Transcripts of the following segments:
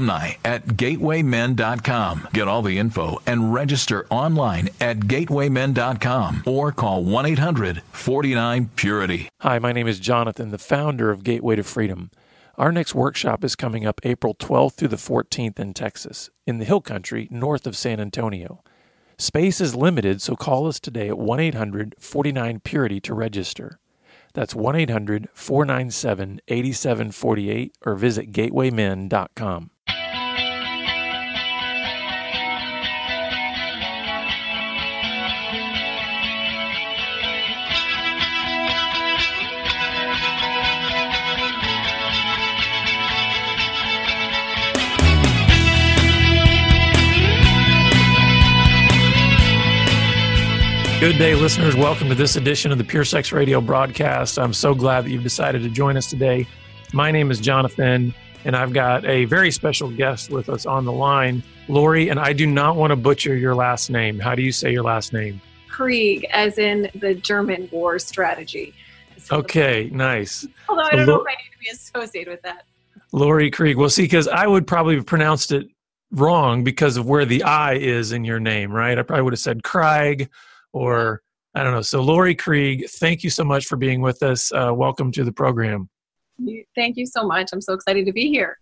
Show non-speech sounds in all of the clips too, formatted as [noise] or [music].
alumni at gatewaymen.com. Get all the info and register online at gatewaymen.com or call 1 800 49 Purity. Hi, my name is Jonathan, the founder of Gateway to Freedom. Our next workshop is coming up April 12th through the 14th in Texas, in the Hill Country, north of San Antonio. Space is limited, so call us today at 1 800 49 Purity to register. That's 1 800 497 8748 or visit gatewaymen.com. Good day, listeners. Welcome to this edition of the Pure Sex Radio broadcast. I'm so glad that you've decided to join us today. My name is Jonathan, and I've got a very special guest with us on the line, Laurie. And I do not want to butcher your last name. How do you say your last name? Krieg, as in the German war strategy. So okay, the, nice. Although I don't know if I need to be associated with that. Laurie Krieg. Well, see, because I would probably have pronounced it wrong because of where the I is in your name, right? I probably would have said Craig or I don't know. So, Laurie Krieg, thank you so much for being with us. Uh, welcome to the program. Thank you so much. I'm so excited to be here.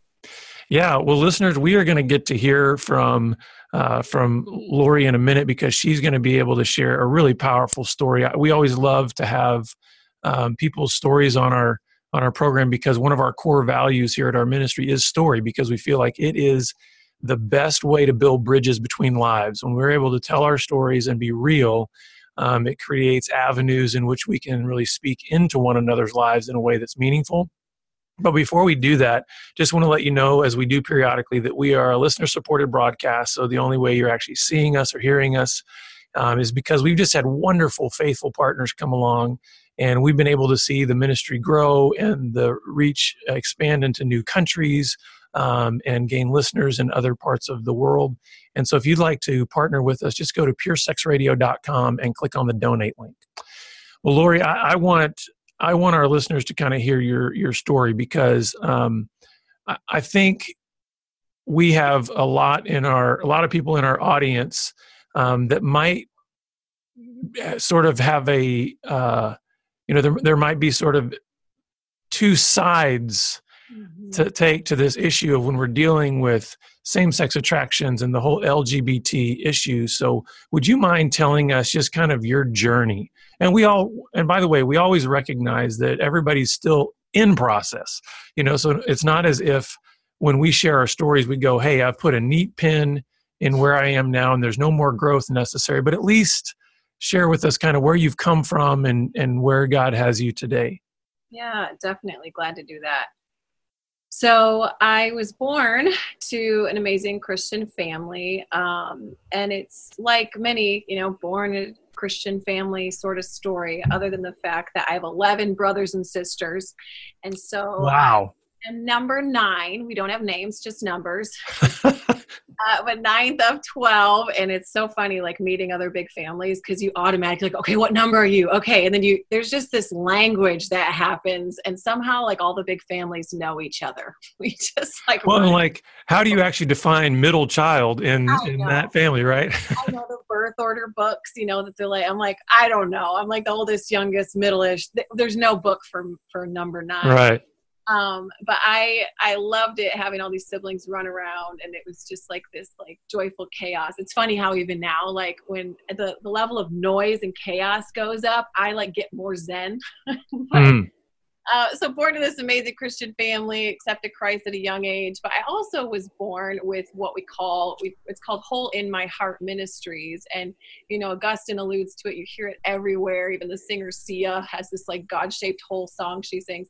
Yeah, well, listeners, we are going to get to hear from uh, from Laurie in a minute because she's going to be able to share a really powerful story. We always love to have um, people's stories on our on our program because one of our core values here at our ministry is story because we feel like it is the best way to build bridges between lives. When we're able to tell our stories and be real, um, it creates avenues in which we can really speak into one another's lives in a way that's meaningful. But before we do that, just want to let you know, as we do periodically, that we are a listener supported broadcast. So the only way you're actually seeing us or hearing us um, is because we've just had wonderful, faithful partners come along. And we've been able to see the ministry grow and the reach expand into new countries, um, and gain listeners in other parts of the world. And so if you'd like to partner with us, just go to puresexradio.com and click on the donate link. Well, Laurie, I, I want I want our listeners to kind of hear your your story because um, I, I, think we have a lot in our a lot of people in our audience um, that might eh, sort of have a uh, you know there there might be sort of two sides mm-hmm. to take to this issue of when we're dealing with same sex attractions and the whole LGBT issue. So, would you mind telling us just kind of your journey? And we all, and by the way, we always recognize that everybody's still in process, you know, so it's not as if when we share our stories, we go, hey, I've put a neat pin in where I am now and there's no more growth necessary, but at least share with us kind of where you've come from and, and where God has you today. Yeah, definitely glad to do that. So I was born to an amazing Christian family, um, and it's like many, you know, born a Christian family sort of story. Other than the fact that I have eleven brothers and sisters, and so wow, and number nine, we don't have names, just numbers. [laughs] uh, but ninth of 12 and it's so funny like meeting other big families because you automatically like okay what number are you? Okay and then you there's just this language that happens and somehow like all the big families know each other. [laughs] We just like well run. like how do you actually define middle child in in that family right? I know the birth order books you know that they're like i'm like i don't know. I'm like the oldest youngest middle-ish. There's no book for for number nine. Right um, but I I loved it having all these siblings run around and it was just like this like joyful chaos. It's funny how even now like when the, the level of noise and chaos goes up, I like get more zen. [laughs] but, mm. Uh, so born to this amazing Christian family, accepted Christ at a young age. But I also was born with what we call we, it's called Hole in My Heart Ministries, and you know Augustine alludes to it. You hear it everywhere. Even the singer Sia has this like God-shaped hole song she sings.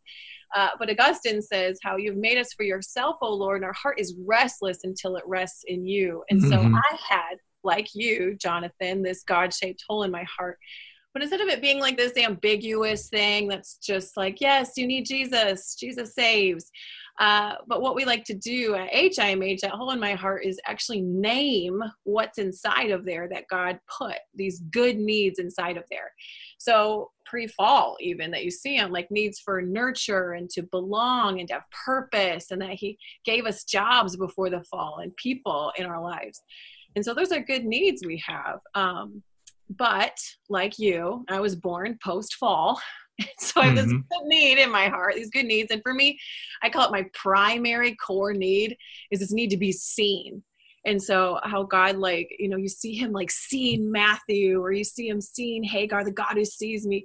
Uh, but Augustine says how you've made us for yourself, O Lord, and our heart is restless until it rests in you. And so mm-hmm. I had, like you, Jonathan, this God-shaped hole in my heart but instead of it being like this ambiguous thing that's just like, yes, you need Jesus, Jesus saves. Uh, but what we like to do at HIMH, that hole in my heart, is actually name what's inside of there that God put, these good needs inside of there. So pre-fall even that you see them like needs for nurture and to belong and to have purpose and that he gave us jobs before the fall and people in our lives and so those are good needs we have um, but like you, I was born post fall. [laughs] so I have this mm-hmm. good need in my heart, these good needs. And for me, I call it my primary core need is this need to be seen. And so how God like, you know, you see him like seeing Matthew or you see him seeing Hagar, the God who sees me.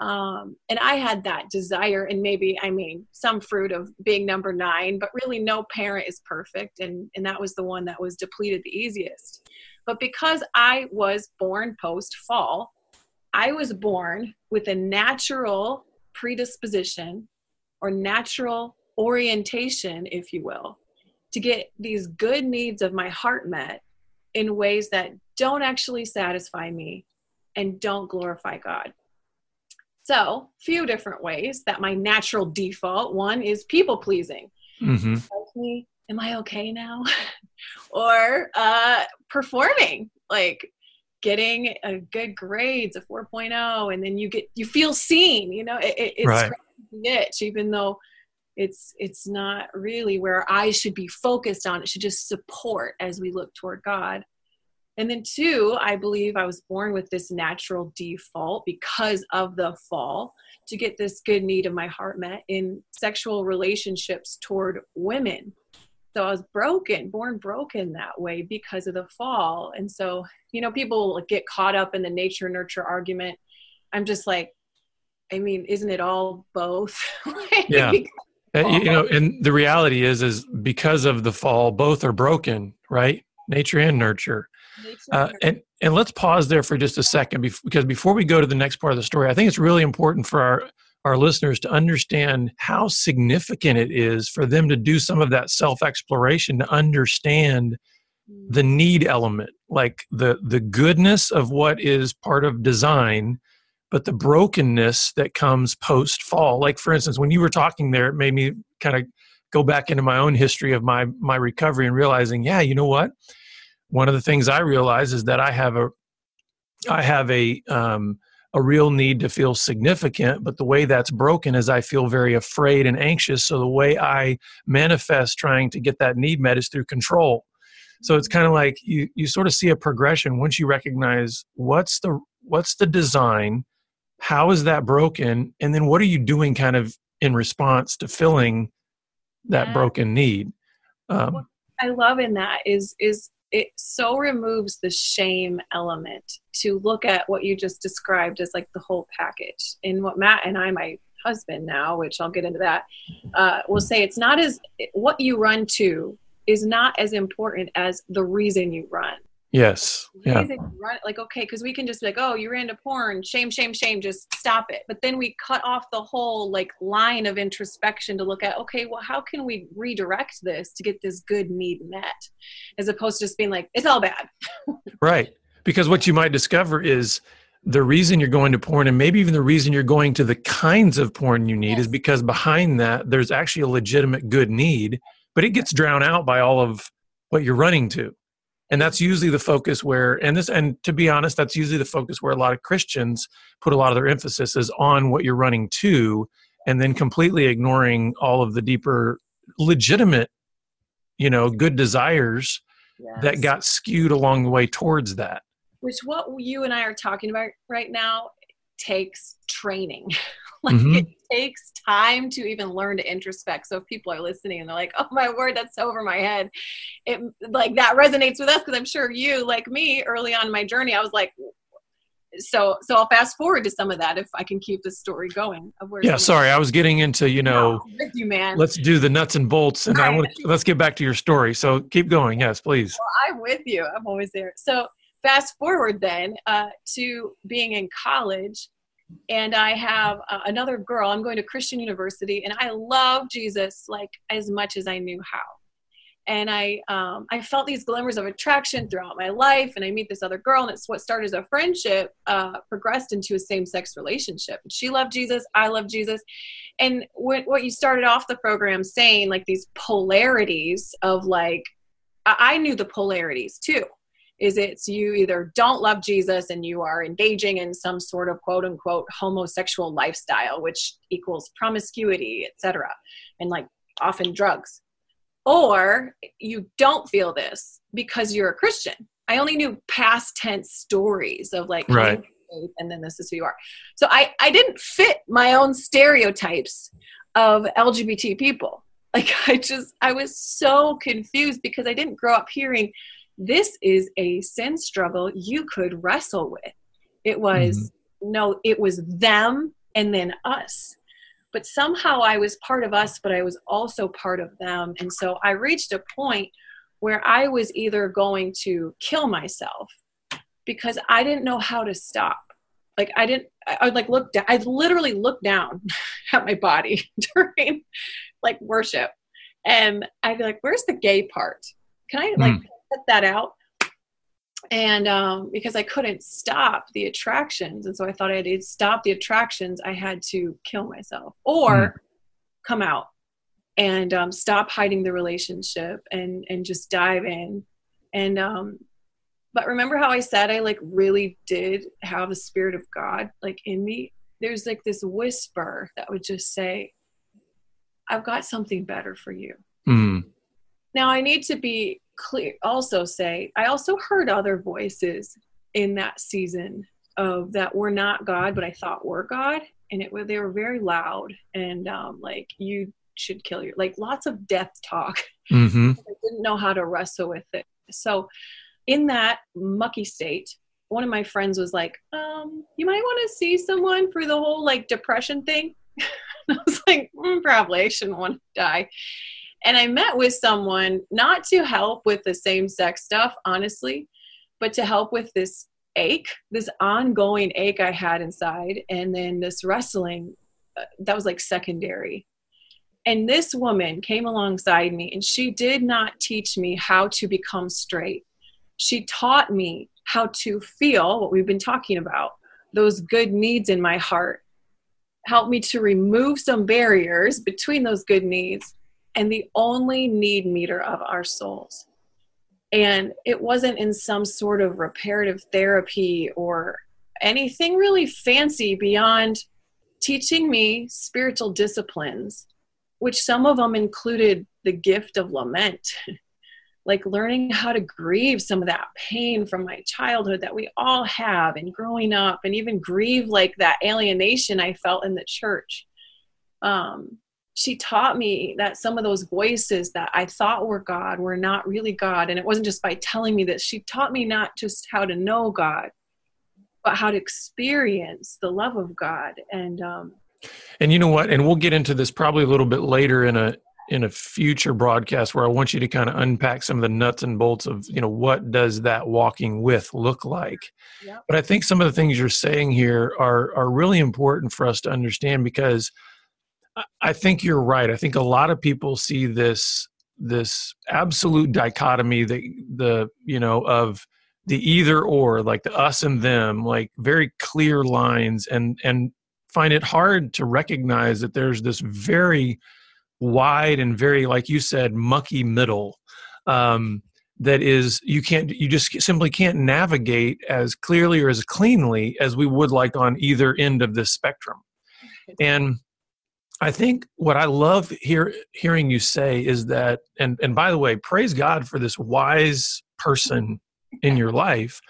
Um, and I had that desire, and maybe I mean some fruit of being number nine, but really no parent is perfect, and and that was the one that was depleted the easiest. But because I was born post fall, I was born with a natural predisposition or natural orientation, if you will, to get these good needs of my heart met in ways that don't actually satisfy me and don't glorify God. So, few different ways that my natural default one is people pleasing. Mm-hmm. am I okay now? [laughs] or uh, performing, like getting a good grades, a 4.0, and then you get you feel seen. You know, it, it, it's right. niche, even though it's it's not really where I should be focused on. It should just support as we look toward God. And then two, I believe I was born with this natural default because of the fall to get this good need of my heart met in sexual relationships toward women so I was broken, born broken that way because of the fall. And so, you know, people get caught up in the nature nurture argument. I'm just like, I mean, isn't it all both? [laughs] yeah. [laughs] you know, and the reality is, is because of the fall, both are broken, right? Nature and nurture. Nature uh, and and let's pause there for just a second, because before we go to the next part of the story, I think it's really important for our our listeners to understand how significant it is for them to do some of that self exploration to understand the need element like the the goodness of what is part of design but the brokenness that comes post fall like for instance when you were talking there it made me kind of go back into my own history of my my recovery and realizing yeah you know what? One of the things i realize is that i have a i have a um, a real need to feel significant but the way that's broken is i feel very afraid and anxious. So the way i manifest trying to get that need met is through control. So it's kind of like you you sort of see a progression once you recognize what's the what's the design how is that broken and then what are you doing kind of in response to filling that yeah. broken need? Um, i love in that is is it so removes the shame element to look at what you just described as like the whole package. And what Matt and I, my husband now, which I'll get into that, uh, will say it's not as what you run to is not as important as the reason you run. Yes. Yeah. Run, like, okay, because we can just be like, oh, you're into porn, shame, shame, shame, just stop it. But then we cut off the whole like line of introspection to look at, okay, well, how can we redirect this to get this good need met? As opposed to just being like, it's all bad. [laughs] right. Because what you might discover is the reason you're going to porn and maybe even the reason you're going to the kinds of porn you need yes. is because behind that there's actually a legitimate good need, but it gets drowned out by all of what you're running to and that's usually the focus where and this and to be honest that's usually the focus where a lot of christians put a lot of their emphasis is on what you're running to and then completely ignoring all of the deeper legitimate you know good desires yes. that got skewed along the way towards that which what you and i are talking about right now takes training [laughs] [laughs] like mm-hmm. it takes time to even learn to introspect so if people are listening and they're like oh my word that's so over my head it like that resonates with us because i'm sure you like me early on in my journey i was like so so I'll fast forward to some of that if I can keep the story going. Of where yeah, sorry, I was getting into you know, no, with you, man. Let's do the nuts and bolts, and I want let's get back to your story. So keep going, yes, please. Well, I'm with you. I'm always there. So fast forward then uh, to being in college, and I have uh, another girl. I'm going to Christian University, and I love Jesus like as much as I knew how and I um, I felt these glimmers of attraction throughout my life. And I meet this other girl, and it's what started as a friendship uh, progressed into a same sex relationship. She loved Jesus, I love Jesus, and what what you started off the program saying like these polarities of like I knew the polarities too. Is it's you either don't love Jesus and you are engaging in some sort of quote unquote homosexual lifestyle, which equals promiscuity, etc., and like often drugs or you don't feel this because you're a Christian. I only knew past tense stories of like, right. and then this is who you are. So I, I didn't fit my own stereotypes of LGBT people. Like [laughs] I just, I was so confused because I didn't grow up hearing this is a sin struggle you could wrestle with. It was, mm-hmm. no, it was them and then us but somehow I was part of us, but I was also part of them. And so I reached a point where I was either going to kill myself because I didn't know how to stop. Like I didn't, I would like look down, I literally looked down at my body [laughs] during like worship. And I'd be like, where's the gay part? Can I like mm. Cut that out? and um, because I couldn't stop the attractions, and so I thought I had to stop the attractions, I had to kill myself or mm. come out and um, stop hiding the relationship and and just dive in. And um, but remember how I said I like really did have a spirit of God like in me. There's like this whisper that would just say, "I've got something better for you." Mm. Now I need to be clear also say i also heard other voices in that season of that were not god but i thought were god. And it were they were very loud and um, like you should kill your like lots of death talk. Mm-hmm. [laughs] i didn't know how to wrestle with it. So in that mucky state one of my friends was like um, you might want to see someone for the whole like depression thing. [laughs] I was like mm, probably i shouldn't want to die and I met with someone not to help with the same sex stuff, honestly, but to help with this ache, this ongoing ache I had inside, and then this wrestling uh, that was like secondary. And this woman came alongside me and she did not teach me how to become straight. She taught me how to feel what we've been talking about, those good needs in my heart. Helped me to remove some barriers between those good needs and the only need meter of our souls. And it wasn't in some sort of reparative therapy or anything really fancy beyond teaching me spiritual disciplines, which some of them included the gift of lament, [laughs] like learning how to grieve some of that pain from my childhood that we all have and growing up, and even grieve like that alienation I felt in the church. Um, she taught me that some of those voices that I thought were God were not really God. And it wasn't just by telling me this. She taught me not just how to know God, but how to experience the love of God. And um, and you know what? And we'll get into this probably a little bit later in a in a future broadcast where I want you to kind of unpack some of the nuts and bolts of you know what does that walking with look like. Yep. But I think some of the things you're saying here are are really important for us to understand because I think you're right. I think a lot of people see this this absolute dichotomy that the you know of the either or like the us and them like very clear lines and and find it hard to recognize that there's this very wide and very like you said mucky middle um, that is you can't you just simply can't navigate as clearly or as cleanly as we would like on either end of this spectrum and I think what I love hear, hearing you say is that, and, and by the way, praise God for this wise person in your life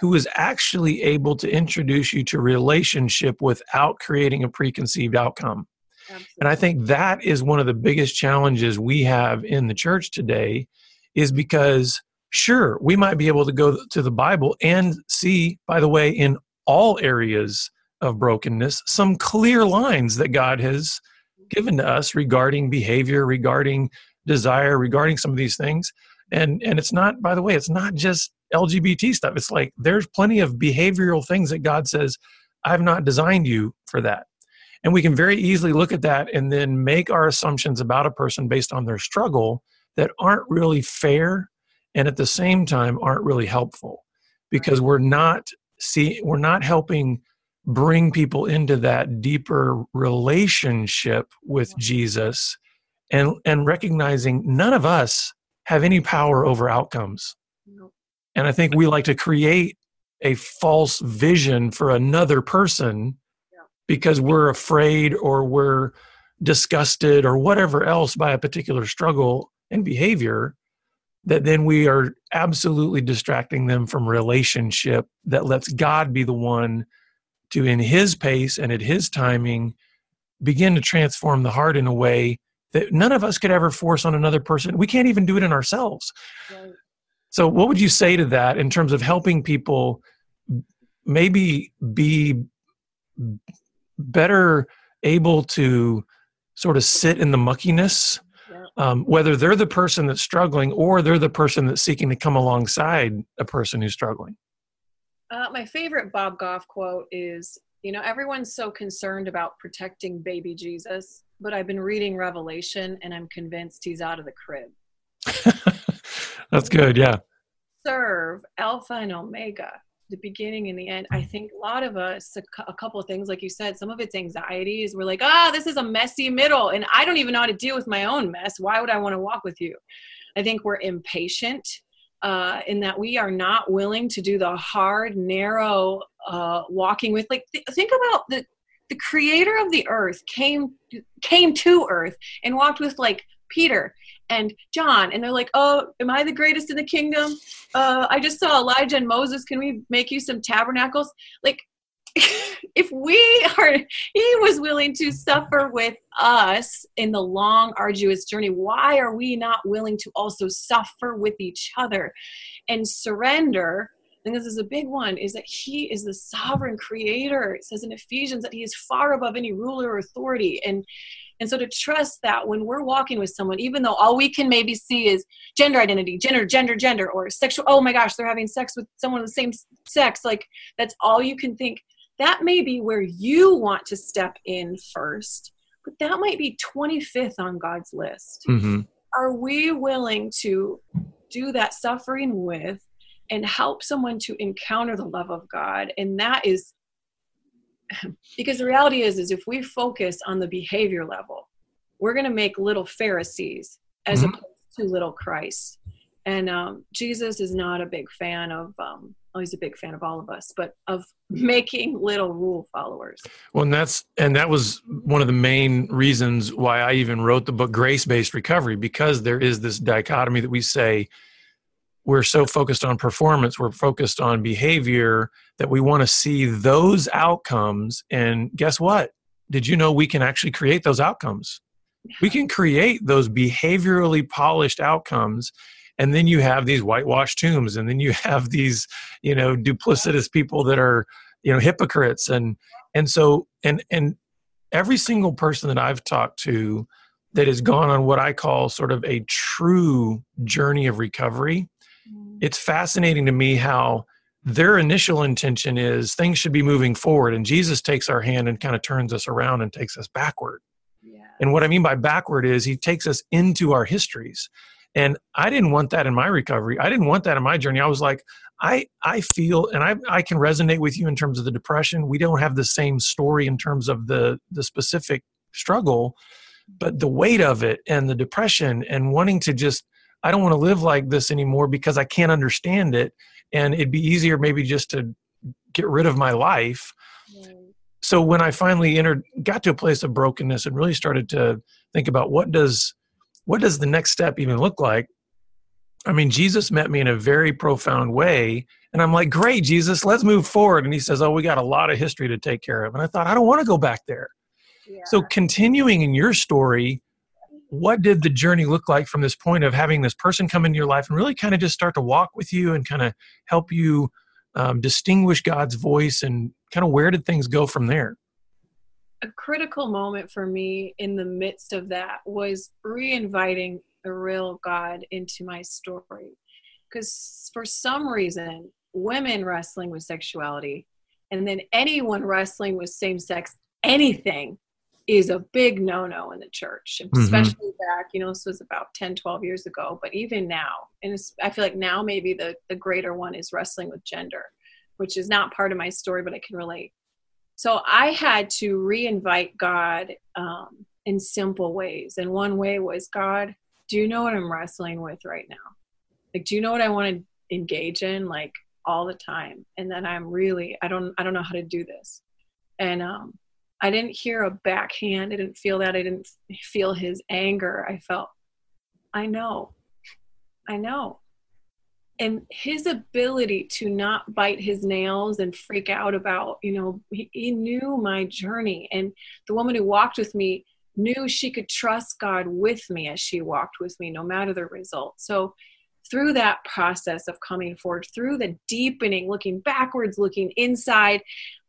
who is actually able to introduce you to relationship without creating a preconceived outcome. Absolutely. And I think that is one of the biggest challenges we have in the church today is because sure, we might be able to go to the Bible and see, by the way, in all areas of brokenness some clear lines that God has given to us regarding behavior, regarding desire, regarding some of these things. And and it's not, by the way, it's not just LGBT stuff. It's like there's plenty of behavioral things that God says, I've not designed you for that. And we can very easily look at that and then make our assumptions about a person based on their struggle that aren't really fair and at the same time aren't really helpful because we're not see we're not helping bring people into that deeper relationship with Jesus and and recognizing none of us have any power over outcomes. And I think we like to create a false vision for another person because we're afraid or we're disgusted or whatever else by a particular struggle and behavior that then we are absolutely distracting them from relationship that lets God be the one to, in His pace and at His timing, begin to transform the heart in a way that none of us could ever force on another person. We can't even do it in ourselves. Right. So, what would you say to that in terms of helping people maybe be better able to sort of sit in the muckiness um, whether they're the person that's struggling or they're the person that's seeking to come alongside a person who's struggling. Uh, my favorite Bob Goff quote is You know, everyone's so concerned about protecting baby Jesus, but I've been reading Revelation and I'm convinced he's out of the crib. [laughs] that's good, yeah. Serve Alpha and Omega the beginning and the end i think a lot of us a, couple of things like you said some of it's anxieties we're like ah oh, this is a messy middle and i don't even know how to deal with my own mess why would i want to walk with you i think we're impatient uh, in that we are not willing to do the hard narrow uh, walking with like th- think about the the creator of the earth came came to earth and walked with like peter and John, and they're like, "Oh, am I the greatest in the kingdom? Uh, I just saw Elijah and Moses. Can we make you some tabernacles?" Like, [laughs] if we are, he was willing to suffer with us in the long, arduous journey. Why are we not willing to also suffer with each other and surrender? and this is a big one, is that he is the sovereign creator. It says in Ephesians that he is far above any ruler or authority. And and so to trust that when we're walking with someone, even though all we can maybe see is gender identity, gender, gender, gender, or sexual, oh my gosh, they're having sex with someone of the same sex, like that's all you can think. That may be where you want to step in first, but that might be 25th on God's list. Mm-hmm. Are we willing to do that suffering with and help someone to encounter the love of God? And that is [laughs] because the reality is is if we focus on the behavior level we're going to make little pharisees as mm-hmm. opposed to little christ and um, jesus is not a big fan of um, he's a big fan of all of us but of making little rule followers well and that's and that was one of the main reasons why i even wrote the book grace-based recovery because there is this dichotomy that we say we're so focused on performance, we're focused on behavior that we want to see those outcomes. And guess what? Did you know we can actually create those outcomes? We can create those behaviorally polished outcomes. And then you have these whitewashed tombs, and then you [laughs] have these, you know, duplicitous people that are, you know, hypocrites. And and so and and every single person that I've talked to that has gone on what I call sort of a true journey of recovery mm-hmm. it's fascinating to me how their initial intention is things should be moving forward and jesus takes our hand and kind of turns us around and takes us backward yeah. and what i mean by backward is he takes us into our histories and i didn't want that in my recovery i didn't want that in my journey i was like i i feel and i i can resonate with you in terms of the depression we don't have the same story in terms of the the specific struggle but the weight of it and the depression and wanting to just I don't want to live like this anymore because I can't understand it. And it'd be easier maybe just to get rid of my life. So when I finally entered, got to a place of brokenness and really started to think about what does, what does the next step even look like? I mean, Jesus met me in a very profound way. And I'm like, great, Jesus, let's move forward. And he says, oh, we got a lot of history to take care of. And I thought, I don't want to go back there. Yeah. So continuing in your story, what did the journey look like from this point of having this person come into your life and really kind of just start to walk with you and kind of help you um, distinguish God's voice and kind of where did things go from there? A critical moment for me in the midst of that was re-inviting the real God into my story. Because for some reason, women wrestling with sexuality and then anyone wrestling with same sex anything is a big no-no in the church mm-hmm. especially mm-hmm. back you know this was about 10 12 years ago but even now and i feel like now maybe the the greater one is wrestling with gender which is not part of my story but i can relate so i had to reinvite god um, in simple ways and one way was god do you know what i'm wrestling with right now like do you know what i want to engage in like all the time and then i'm really i don't i don't know how to do this and um I didn't hear a backhand. I didn't feel that. I didn't feel his anger. I felt, I know, I know. And his ability to not bite his nails and freak out about, you know, he, he knew my journey. And the woman who walked with me knew she could trust God with me as she walked with me, no matter the result. So, through that process of coming forward, through the deepening, looking backwards, looking inside,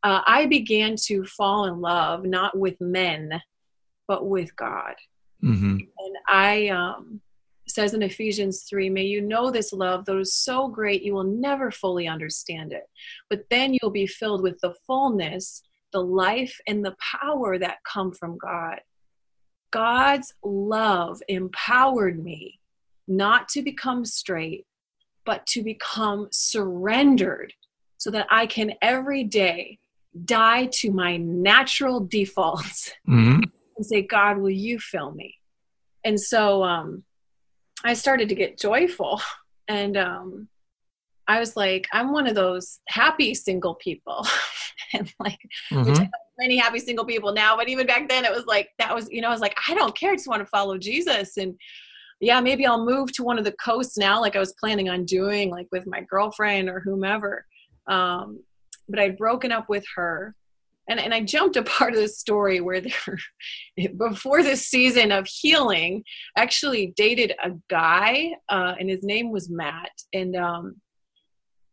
uh, I began to fall in love not with men, but with God. Mm-hmm. And I um, says in Ephesians 3 May you know this love that is so great you will never fully understand it. But then you'll be filled with the fullness, the life, and the power that come from God. God's love empowered me not to become straight, but to become surrendered so that I can every day die to my natural defaults mm-hmm. [laughs] and say, God, will you fill me? And so um, I started to get joyful. [laughs] And um, I was like, I'm one of those happy single people. [laughs] and like, mm-hmm. many happy single people now, but even back then it was like, that was, you know, I was like, I don't care. I just want to follow Jesus. And yeah, maybe I'll move to one of the coasts now, like I was planning on doing, like with my girlfriend or whomever. Um, but I'd broken up with her. And, and I jumped a part of the story where there, [laughs] before this season of healing, actually dated a guy, uh, and his name was Matt. And um,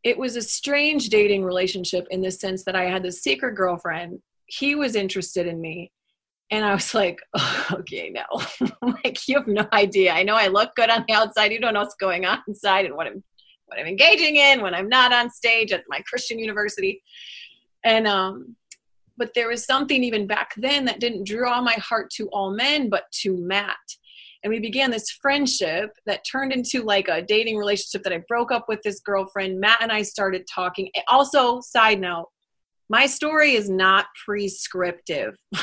it was a strange dating relationship in the sense that I had this secret girlfriend. He was interested in me, and I was like, oh, [laughs] okay, no, [laughs] like you have no idea. I know I look good on the outside. You don't know what's going on inside and what I'm, what I'm engaging in when I'm not on stage at my Christian university. And, um, but there was something even back then that didn't draw my heart to all men, but to Matt. And we began this friendship that turned into like a dating relationship that I broke up with this girlfriend. Matt and I started talking. Also, side note, my story is not prescriptive. [laughs]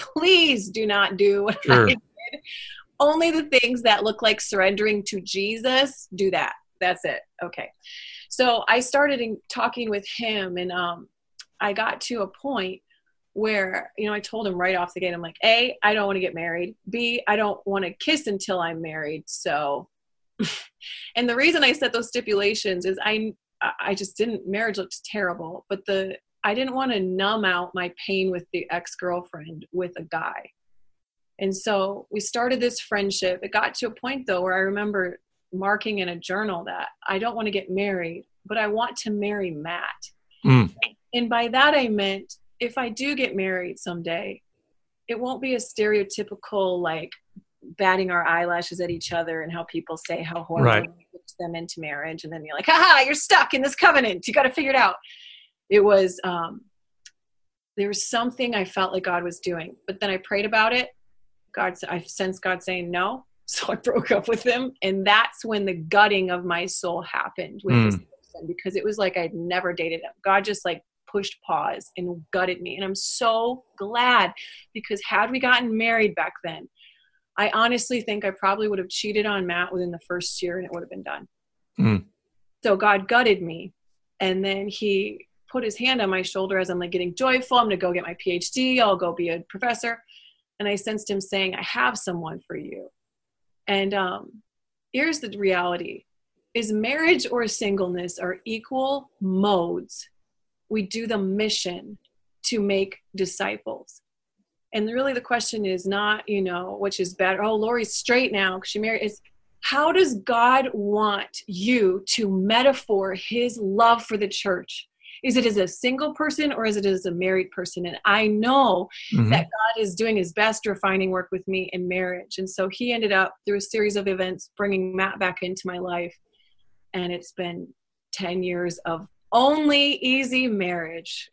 please do not do what sure. I did. Only the things that look like surrendering to Jesus, do that. That's it. Okay. So I started talking with him, and um, I got to a point where you know I told him right off the gate, I'm like, A, I don't want to get married. B, I don't want to kiss until I'm married. So, [laughs] and the reason I set those stipulations is I I just didn't marriage looked terrible, but the I didn't want to numb out my pain with the ex girlfriend with a guy. And so we started this friendship. It got to a point though where I remember marking in a journal that I don't want to get married, but I want to marry Matt. Mm. And by that I meant if I do get married someday, it won't be a stereotypical like batting our eyelashes at each other and how people say how horrible right. them into marriage and then you're like, haha, you're stuck in this covenant. You got to figure it out it was um, there was something I felt like God was doing, but then I prayed about it. God, said I sensed God saying no, [laughs] so I broke up with him, and that's when the gutting of my soul happened with mm. this person because it was like I'd never dated him. God just like pushed pause and gutted me, and I'm so glad because had we gotten married back then, I honestly think I probably would have cheated on Matt within the first year, and it would have been done. Mm. So God gutted me, and then He put his hand on my shoulder as I'm like getting joyful. I'm gonna go get my PhD. I'll go be a professor. And I sensed him saying, I have someone for you. And um, here's the reality is marriage or singleness are equal modes. We do the mission to make disciples. And really the question is not, you know, which is better. Oh, Laurie's straight now because she married. Is how does God want you to metaphor his love for the church? is it as a single person or is it as a married person and i know mm-hmm. that god is doing his best refining work with me in marriage and so he ended up through a series of events bringing matt back into my life and it's been 10 years of only easy marriage.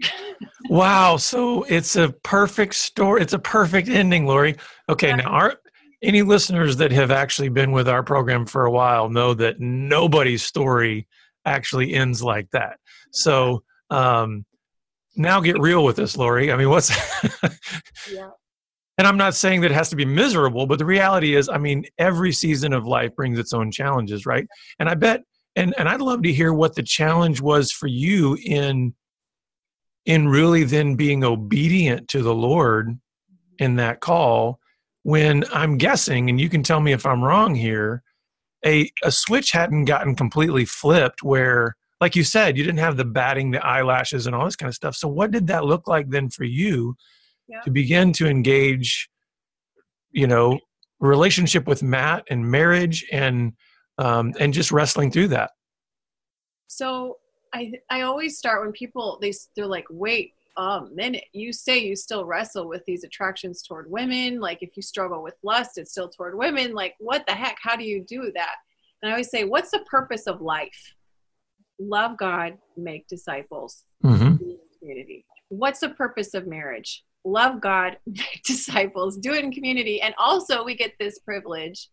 wow. So it's a perfect story. It's a perfect ending, Laurie. Okay. Yeah. Now, our, any listeners that have actually been with our program for a while know that nobody's story actually ends like that. So, um, now get real with this, Laurie. I mean, what's, [laughs] yeah. And I'm not saying that it has to be miserable, but the reality is, I mean, every season of life brings its own challenges, right? And I bet and and I'd love to hear what the challenge was for you in in really then being obedient to the Lord in that call when I'm guessing and you can tell me if I'm wrong here a a switch hadn't gotten completely flipped where like you said you didn't have the batting the eyelashes and all this kind of stuff so what did that look like then for you yeah. to begin to engage you know relationship with Matt and marriage and um, and just wrestling through that. So I I always start when people they they're like, wait a minute, you say you still wrestle with these attractions toward women. Like if you struggle with lust, it's still toward women. Like what the heck? How do you do that? And I always say, what's the purpose of life? Love God, make disciples, mm-hmm. community. What's the purpose of marriage? Love God, [laughs] make disciples, do it in community, and also we get this privilege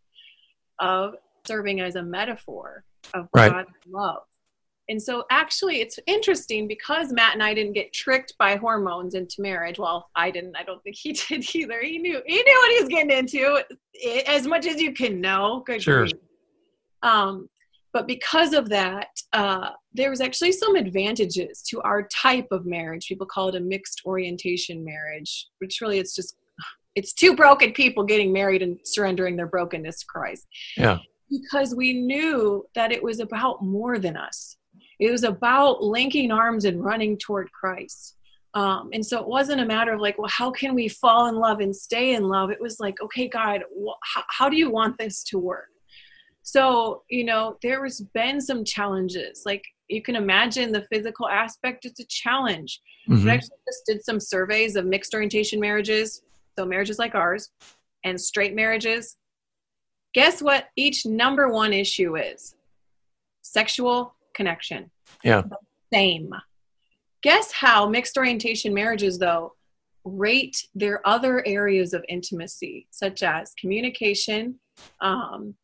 of serving as a metaphor of right. God's love. And so actually it's interesting because Matt and I didn't get tricked by hormones into marriage. Well, I didn't. I don't think he [laughs] did either. He knew he knew what he was getting into as much as you can know. Good sure. Um, but because of that, uh, there was actually some advantages to our type of marriage. People call it a mixed orientation marriage, which really it's just it's two broken people getting married and surrendering their brokenness to Christ. Yeah because we knew that it was about more than us. It was about linking arms and running toward Christ. Um, and so it wasn't a matter of like, well, how can we fall in love and stay in love? It was like, okay, God, wh- how, do you want this to work? So, you know, there has been some challenges. Like you can imagine the physical aspect, it's a challenge. Mm-hmm. I actually just did some surveys of mixed orientation marriages, so marriages like ours, and straight marriages. Guess what each number one issue is? Sexual connection. Yeah. Same. Guess how mixed orientation marriages, though, rate their other areas of intimacy, such as communication, um,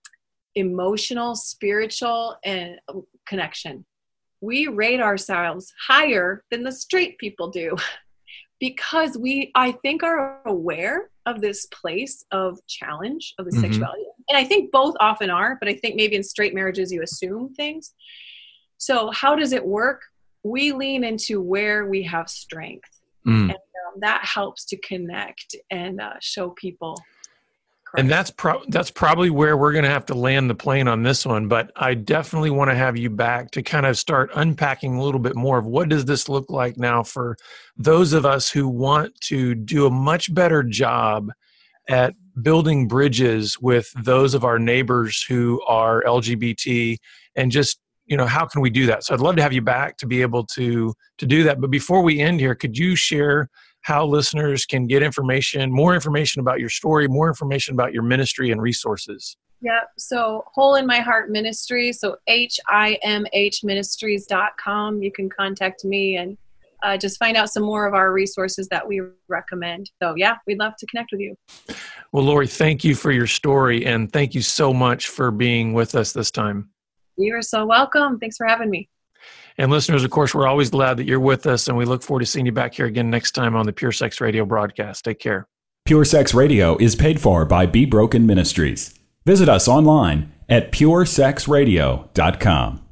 emotional, spiritual, and connection. We rate ourselves higher than the straight people do [laughs] because we, I think, are aware of this place of challenge of the mm-hmm. sexuality and I think both often are, but I think maybe in straight marriages you assume things. So, how does it work? We lean into where we have strength, mm. and um, that helps to connect and uh, show people. Christ. And that's pro- that's probably where we're going to have to land the plane on this one. But I definitely want to have you back to kind of start unpacking a little bit more of what does this look like now for those of us who want to do a much better job at building bridges with those of our neighbors who are LGBT and just you know how can we do that so i'd love to have you back to be able to to do that but before we end here could you share how listeners can get information more information about your story more information about your ministry and resources yeah so hole in my heart ministry so h-i-m-h ministries.com you can contact me and uh, just find out some more of our resources that we recommend. So, yeah, we'd love to connect with you. Well, Laurie, thank you for your story and thank you so much for being with us this time. You are so welcome. Thanks for having me. And listeners, of course, we're always glad that you're with us, and we look forward to seeing you back here again next time on the Pure Sex Radio broadcast. Take care. Pure Sex Radio is paid for by Be Broken Ministries. Visit us online at puresexradio.com.